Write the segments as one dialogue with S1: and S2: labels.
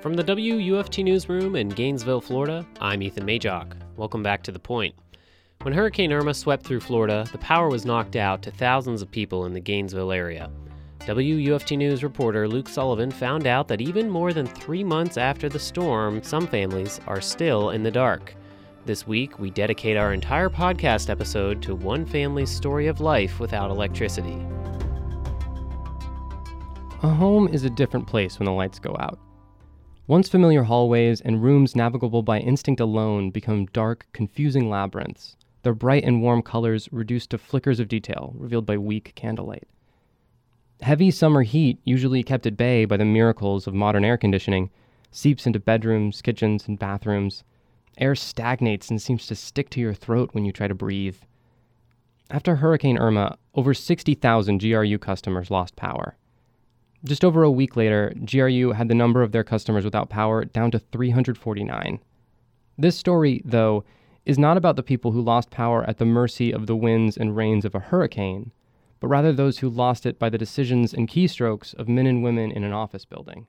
S1: From the WUFT Newsroom in Gainesville, Florida, I'm Ethan Majock. Welcome back to The Point. When Hurricane Irma swept through Florida, the power was knocked out to thousands of people in the Gainesville area. WUFT News reporter Luke Sullivan found out that even more than three months after the storm, some families are still in the dark. This week, we dedicate our entire podcast episode to one family's story of life without electricity.
S2: A home is a different place when the lights go out. Once familiar hallways and rooms navigable by instinct alone become dark, confusing labyrinths, their bright and warm colors reduced to flickers of detail revealed by weak candlelight. Heavy summer heat, usually kept at bay by the miracles of modern air conditioning, seeps into bedrooms, kitchens, and bathrooms. Air stagnates and seems to stick to your throat when you try to breathe. After Hurricane Irma, over 60,000 GRU customers lost power. Just over a week later, GRU had the number of their customers without power down to 349. This story, though, is not about the people who lost power at the mercy of the winds and rains of a hurricane, but rather those who lost it by the decisions and keystrokes of men and women in an office building.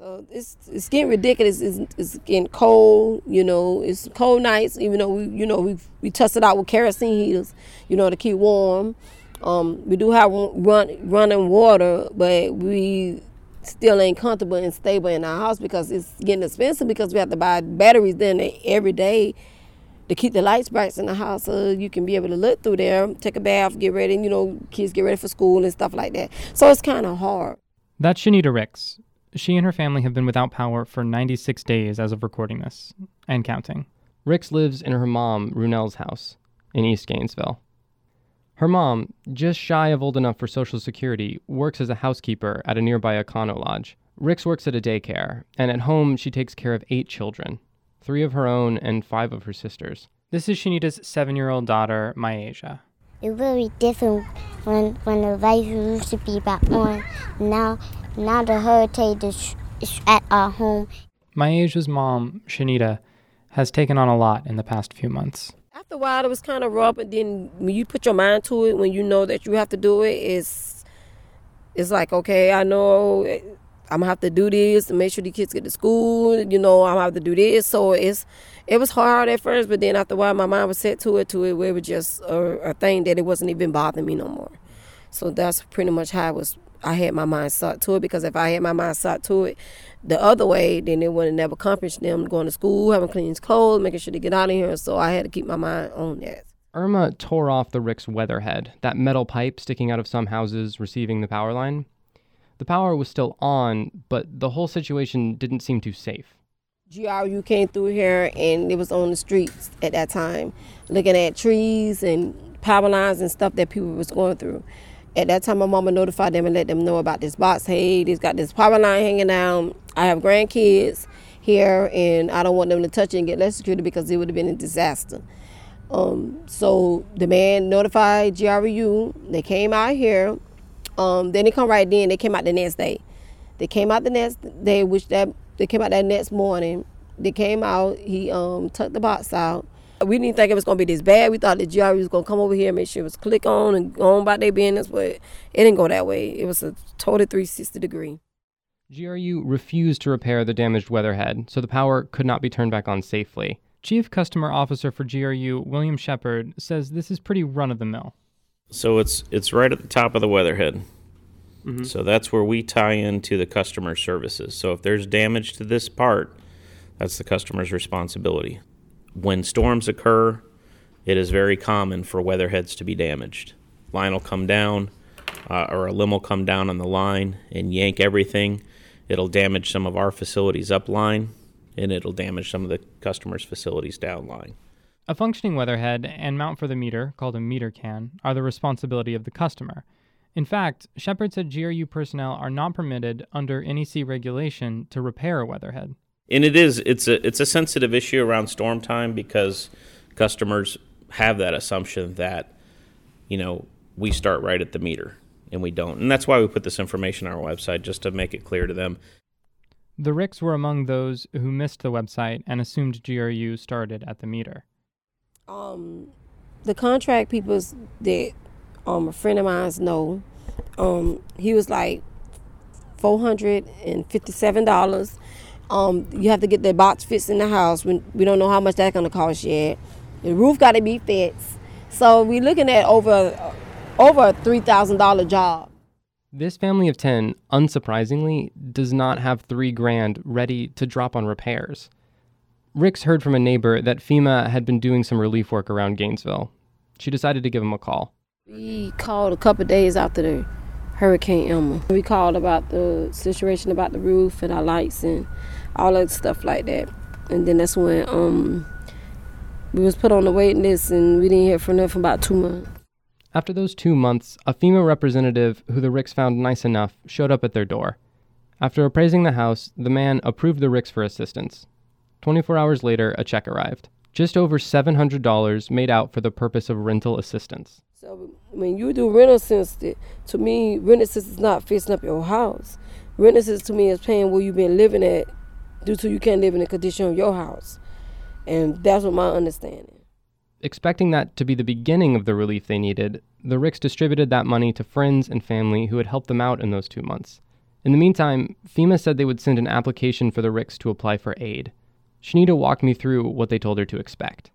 S3: So it's it's getting ridiculous. It's, it's getting cold. You know, it's cold nights. Even though we, you know, we we tested out with kerosene heaters, you know, to keep warm. Um, we do have run running water, but we still ain't comfortable and stable in our house because it's getting expensive because we have to buy batteries then every day to keep the lights bright in the house so you can be able to look through there, take a bath, get ready, and, you know, kids get ready for school and stuff like that. So it's kind of hard.
S4: That's Shanita Ricks. She and her family have been without power for 96 days as of recording this and counting.
S2: Ricks lives in her mom, Runell's house in East Gainesville. Her mom, just shy of old enough for Social Security, works as a housekeeper at a nearby Econo Lodge. Ricks works at a daycare, and at home she takes care of eight children, three of her own and five of her sisters.
S4: This is Shanita's seven year old daughter, Myasia.
S5: It's very different when, when the lights used to be back on. Now, now the hurricane is, is at our home.
S4: Myasia's mom, Shanita, has taken on a lot in the past few months
S3: after a while, it was kind of rough. But then when you put your mind to it, when you know that you have to do it, it's it's like okay, I know eh, I'm gonna have to do this to make sure the kids get to school. You know, I'm gonna have to do this. So it's it was hard at first, but then after a while, my mind was set to it. To it, where it was just a, a thing that it wasn't even bothering me no more. So that's pretty much how I was. I had my mind set to it because if I had my mind set to it, the other way, then it would have never accomplished them going to school, having clean clothes, making sure to get out of here. So I had to keep my mind on that.
S2: Irma tore off the Ricks weatherhead, that metal pipe sticking out of some houses receiving the power line. The power was still on, but the whole situation didn't seem too safe.
S3: GRU came through here and it was on the streets at that time, looking at trees and power lines and stuff that people was going through. At that time, my mama notified them and let them know about this box. Hey, they's got this power line hanging down. I have grandkids here, and I don't want them to touch it and get electrocuted because it would have been a disaster. Um, so the man notified GRU. They came out here. Um, then they come right then. They came out the next day. They came out the next day, which that they came out that next morning. They came out. He um, took the box out. We didn't think it was gonna be this bad. We thought the GRU was gonna come over here, and make sure it was click on and go on about their business, but it didn't go that way. It was a total 360 degree.
S2: GRU refused to repair the damaged weatherhead, so the power could not be turned back on safely.
S4: Chief Customer Officer for GRU, William Shepard, says this is pretty run of the mill.
S6: So it's it's right at the top of the weatherhead. Mm-hmm. So that's where we tie into the customer services. So if there's damage to this part, that's the customer's responsibility when storms occur, it is very common for weatherheads to be damaged. Line will come down, uh, or a limb will come down on the line and yank everything. It'll damage some of our facilities upline, and it'll damage some of the customers' facilities downline.
S4: A functioning weatherhead and mount for the meter, called a meter can, are the responsibility of the customer. In fact, Shepard said GRU personnel are not permitted under NEC regulation to repair a weatherhead
S6: and it is it's a it's a sensitive issue around storm time because customers have that assumption that you know we start right at the meter and we don't. And that's why we put this information on our website just to make it clear to them.
S4: The Ricks were among those who missed the website and assumed GRU started at the meter.
S3: Um the contract people that um a friend of mine's know um he was like $457 Um, you have to get the box fixed in the house. We, we don't know how much that's gonna cost yet. The roof got to be fixed. So we're looking at over over a three thousand dollar job.
S2: This family of 10, unsurprisingly, does not have three grand ready to drop on repairs. Ricks heard from a neighbor that FEMA had been doing some relief work around Gainesville. She decided to give him a call.
S3: We called a couple days after the Hurricane Irma. We called about the situation about the roof and our lights and all that stuff like that. And then that's when um, we was put on the waiting list and we didn't hear from them for about two months.
S2: After those two months, a FEMA representative who the Ricks found nice enough showed up at their door. After appraising the house, the man approved the Ricks for assistance. 24 hours later, a check arrived. Just over $700 made out for the purpose of rental assistance.
S3: So when you do rental assistance, to me, rental assistance is not fixing up your house. Rental assistance to me is paying where you've been living at due to you can't live in the condition of your house. And that's what my understanding.
S2: Expecting that to be the beginning of the relief they needed, the Ricks distributed that money to friends and family who had helped them out in those two months. In the meantime, FEMA said they would send an application for the Ricks to apply for aid. Shanita walked me through what they told her to expect.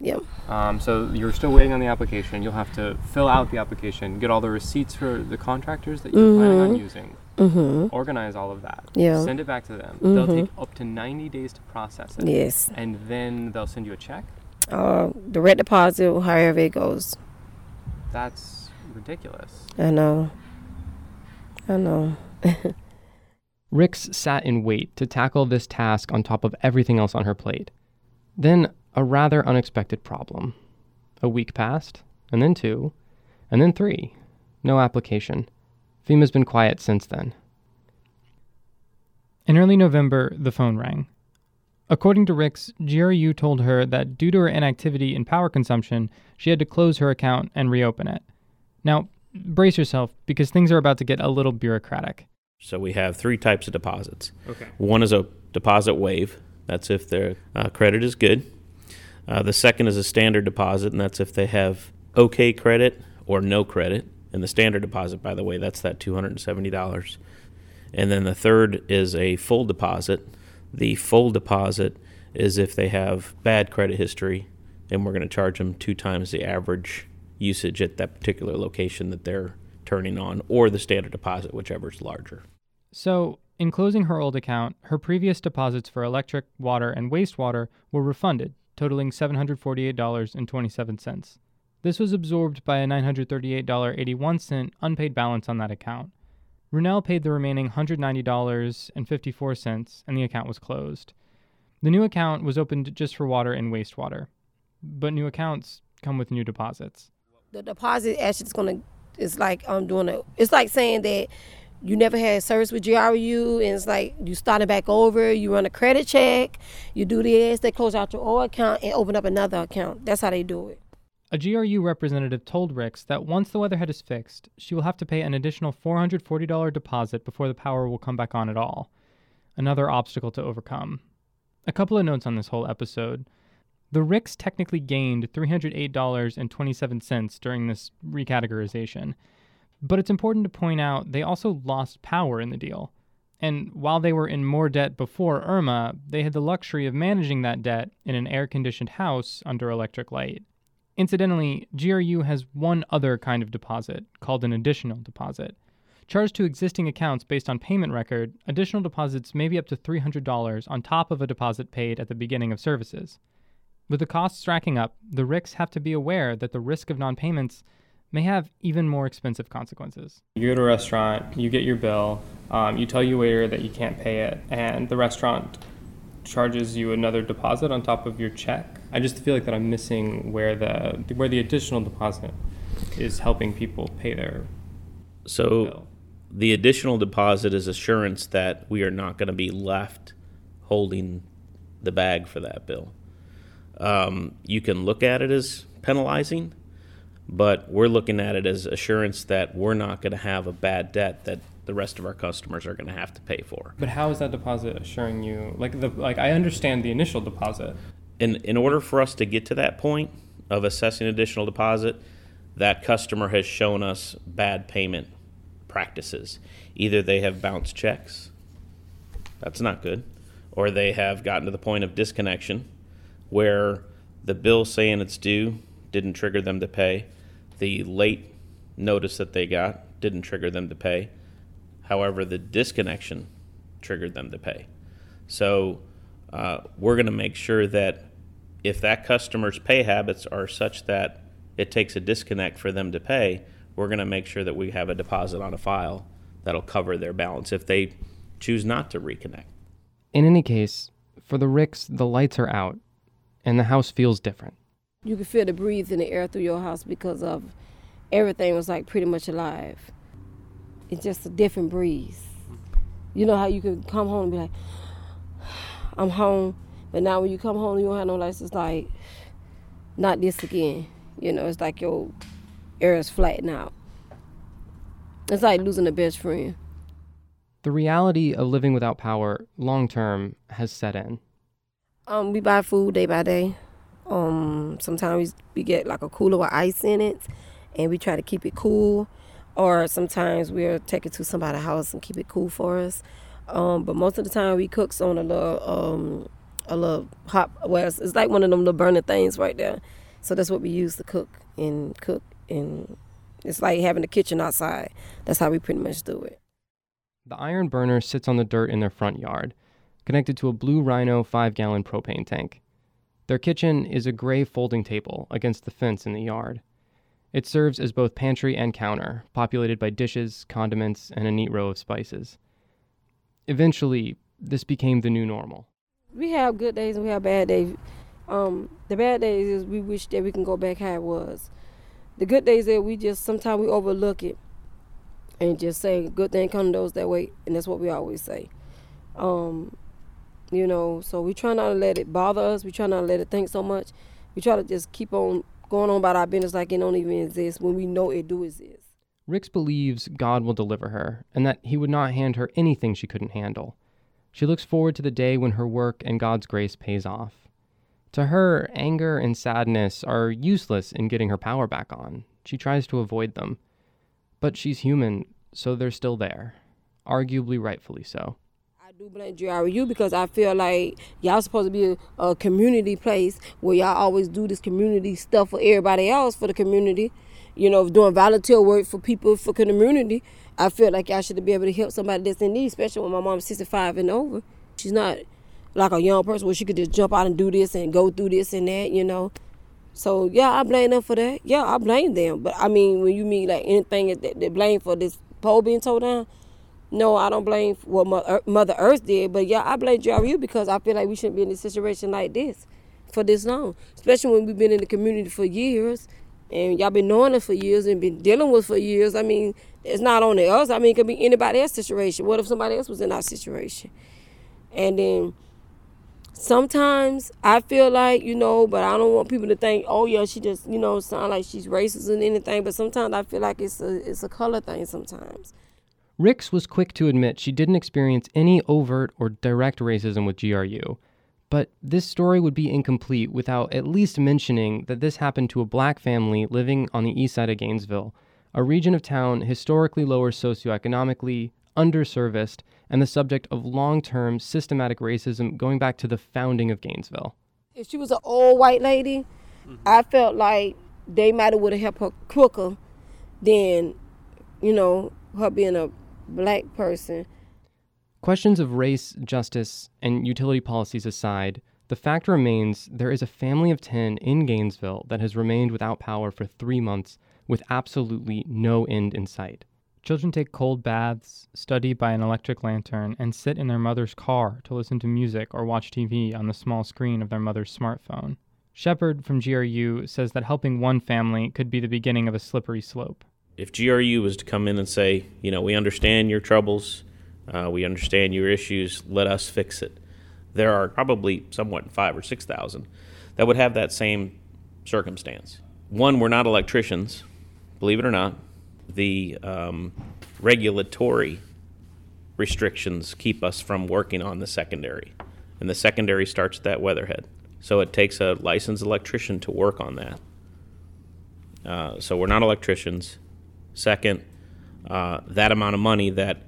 S3: Yep.
S2: Um, so you're still waiting on the application. You'll have to fill out the application, get all the receipts for the contractors that you're planning on using,
S3: Mm-hmm.
S2: organize all of that,
S3: Yeah.
S2: send it back to them. They'll
S3: Mhm.
S2: take up to 90 days to process it,
S3: Yes.
S2: and then they'll send you a check.
S3: Uh, direct deposit, or however it goes.
S2: That's ridiculous.
S3: I know. I know.
S2: Ricks sat in wait to tackle this task on top of everything else on her plate. Then a rather unexpected problem. A week passed, and then two, and then three. No application. FEMA's been quiet since then.
S4: In early November, the phone rang. According to Ricks, GRU told her that due to her inactivity in power consumption, she had to close her account and reopen it. Now, brace yourself because things are about to get a little bureaucratic.
S6: So we have three types of deposits.
S2: Okay.
S6: One is a deposit waive. That's if their uh, credit is good. Uh, the second is a standard deposit, and that's if they have okay credit or no credit. And the standard deposit, by the way, that's that $270. And then the third is a full deposit. The full deposit is if they have bad credit history, and we're going to charge them two times the average usage at that particular location that they're turning on, or the standard deposit, whichever is larger.
S4: So, in closing her old account, her previous deposits for electric, water, and wastewater were refunded, totaling $748.27. This was absorbed by a $938.81 unpaid balance on that account. Runel paid the remaining $190.54 and the account was closed. The new account was opened just for water and wastewater. But new accounts come with new deposits.
S3: The deposit actually is gonna. It's like I'm doing it, It's like saying that you never had service with GRU, and it's like you starting back over. You run a credit check. You do this. They close out your old account and open up another account. That's how they do it.
S4: A GRU representative told Ricks that once the weatherhead is fixed, she will have to pay an additional $440 deposit before the power will come back on at all. Another obstacle to overcome. A couple of notes on this whole episode. The Ricks technically gained $308.27 during this recategorization, but it's important to point out they also lost power in the deal. And while they were in more debt before Irma, they had the luxury of managing that debt in an air conditioned house under electric light. Incidentally, GRU has one other kind of deposit, called an additional deposit. Charged to existing accounts based on payment record, additional deposits may be up to $300 on top of a deposit paid at the beginning of services. With the costs racking up, the Ricks have to be aware that the risk of non payments may have even more expensive consequences. You go to a restaurant, you get your bill, um, you tell your waiter that you can't pay it, and the restaurant charges you another deposit on top of your check. I just feel like that I'm missing where the where the additional deposit is helping people pay their
S6: So
S4: bill.
S6: the additional deposit is assurance that we are not going to be left holding the bag for that bill. Um, you can look at it as penalizing, but we're looking at it as assurance that we're not going to have a bad debt that the rest of our customers are going to have to pay for.
S4: But how is that deposit assuring you like the like I understand the initial deposit.
S6: In, in order for us to get to that point of assessing additional deposit, that customer has shown us bad payment practices. Either they have bounced checks, that's not good, or they have gotten to the point of disconnection where the bill saying it's due didn't trigger them to pay. The late notice that they got didn't trigger them to pay. However, the disconnection triggered them to pay. So uh, we're going to make sure that if that customer's pay habits are such that it takes a disconnect for them to pay, we're going to make sure that we have a deposit on a file that'll cover their balance if they choose not to reconnect.
S2: In any case, for the Ricks, the lights are out and the house feels different.
S3: You could feel the breeze in the air through your house because of everything was like pretty much alive. It's just a different breeze. You know how you can come home and be like, I'm home, but now when you come home, you don't have no lights. It's like, not this again. You know, it's like your air is flattened out. It's like losing a best friend.
S2: The reality of living without power long term has set in.
S3: Um, we buy food day by day. Um, sometimes we get like a cooler with ice in it, and we try to keep it cool. Or sometimes we'll take it to somebody's house and keep it cool for us. Um, but most of the time we cooks on a little um, a little hot. Well, it's, it's like one of them little burning things right there. So that's what we use to cook and cook and it's like having a kitchen outside. That's how we pretty much do it.
S2: The iron burner sits on the dirt in their front yard, connected to a blue Rhino five gallon propane tank. Their kitchen is a gray folding table against the fence in the yard. It serves as both pantry and counter, populated by dishes, condiments, and a neat row of spices. Eventually, this became the new normal.
S3: We have good days and we have bad days. Um, the bad days is we wish that we can go back how it was. The good days that we just sometimes we overlook it and just say good thing come to those that wait, and that's what we always say. Um, you know, so we try not to let it bother us. We try not to let it think so much. We try to just keep on going on about our business like it don't even exist when we know it do exist.
S2: Ricks believes God will deliver her and that he would not hand her anything she couldn't handle. She looks forward to the day when her work and God's grace pays off. To her, anger and sadness are useless in getting her power back on. She tries to avoid them. But she's human, so they're still there. Arguably rightfully so.
S3: I do blame GRU because I feel like y'all supposed to be a, a, community place where y'all always do this community stuff for everybody else for the community. You know, doing volunteer work for people for community. I feel like y'all should be able to help somebody that's in need, especially when my mom's 65 and over. She's not like a young person where she could just jump out and do this and go through this and that, you know. So yeah, I blame them for that. Yeah, I blame them. But I mean, when you mean like anything that they blame for this pole being towed down, no, I don't blame what uh, Mother Earth did. But yeah, I blame GRU because I feel like we shouldn't be in a situation like this for this long, especially when we've been in the community for years and y'all been knowing it for years and been dealing with for years. I mean, it's not only us. I mean, it could be anybody else's situation. What if somebody else was in our situation? And then sometimes I feel like, you know, but I don't want people to think, oh yeah, she just, you know, sound like she's racist and anything. But sometimes I feel like it's a it's a color thing sometimes.
S2: Ricks was quick to admit she didn't experience any overt or direct racism with GRU. But this story would be incomplete without at least mentioning that this happened to a black family living on the east side of Gainesville, a region of town historically lower socioeconomically, underserviced, and the subject of long term systematic racism going back to the founding of Gainesville.
S3: If she was an old white lady, mm-hmm. I felt like they might have would have helped her quicker than, you know, her being a black person.
S2: Questions of race, justice, and utility policies aside, the fact remains there is a family of 10 in Gainesville that has remained without power for three months with absolutely no end in sight.
S4: Children take cold baths, study by an electric lantern, and sit in their mother's car to listen to music or watch TV on the small screen of their mother's smartphone. Shepard from GRU says that helping one family could be the beginning of a slippery slope.
S6: If GRU was to come in and say, you know, we understand your troubles, uh, we understand your issues, let us fix it, there are probably somewhat five or six thousand that would have that same circumstance. One, we're not electricians, believe it or not the um, regulatory restrictions keep us from working on the secondary. And the secondary starts at that weatherhead. So it takes a licensed electrician to work on that. Uh, so we're not electricians. Second, uh, that amount of money that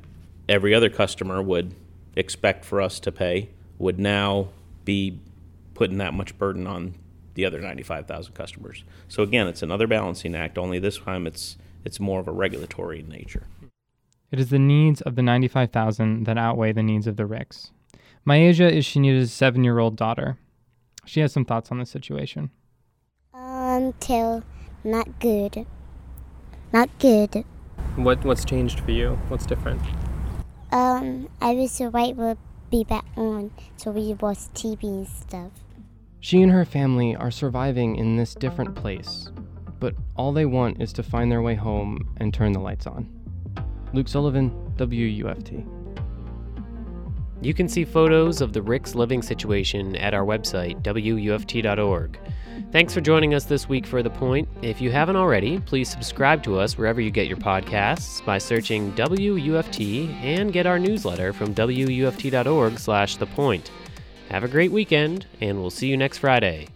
S6: every other customer would expect for us to pay would now be putting that much burden on the other 95,000 customers. So again, it's another balancing act, only this time it's it's more of a regulatory nature.
S4: It is the needs of the 95,000 that outweigh the needs of the Ricks. Myasia is Shanita's seven year old daughter. She has some thoughts on the situation.
S5: Um, till not good. Not good.
S2: What what's changed for you? What's different?
S5: Um, I wish the light would be back on so we watch TV and stuff.
S2: She and her family are surviving in this different place, but all they want is to find their way home and turn the lights on. Luke Sullivan, WUFT.
S1: You can see photos of the Rick's living situation at our website, wuft.org. Thanks for joining us this week for The Point. If you haven't already, please subscribe to us wherever you get your podcasts by searching WUFT and get our newsletter from wuft.org slash The Point. Have a great weekend, and we'll see you next Friday.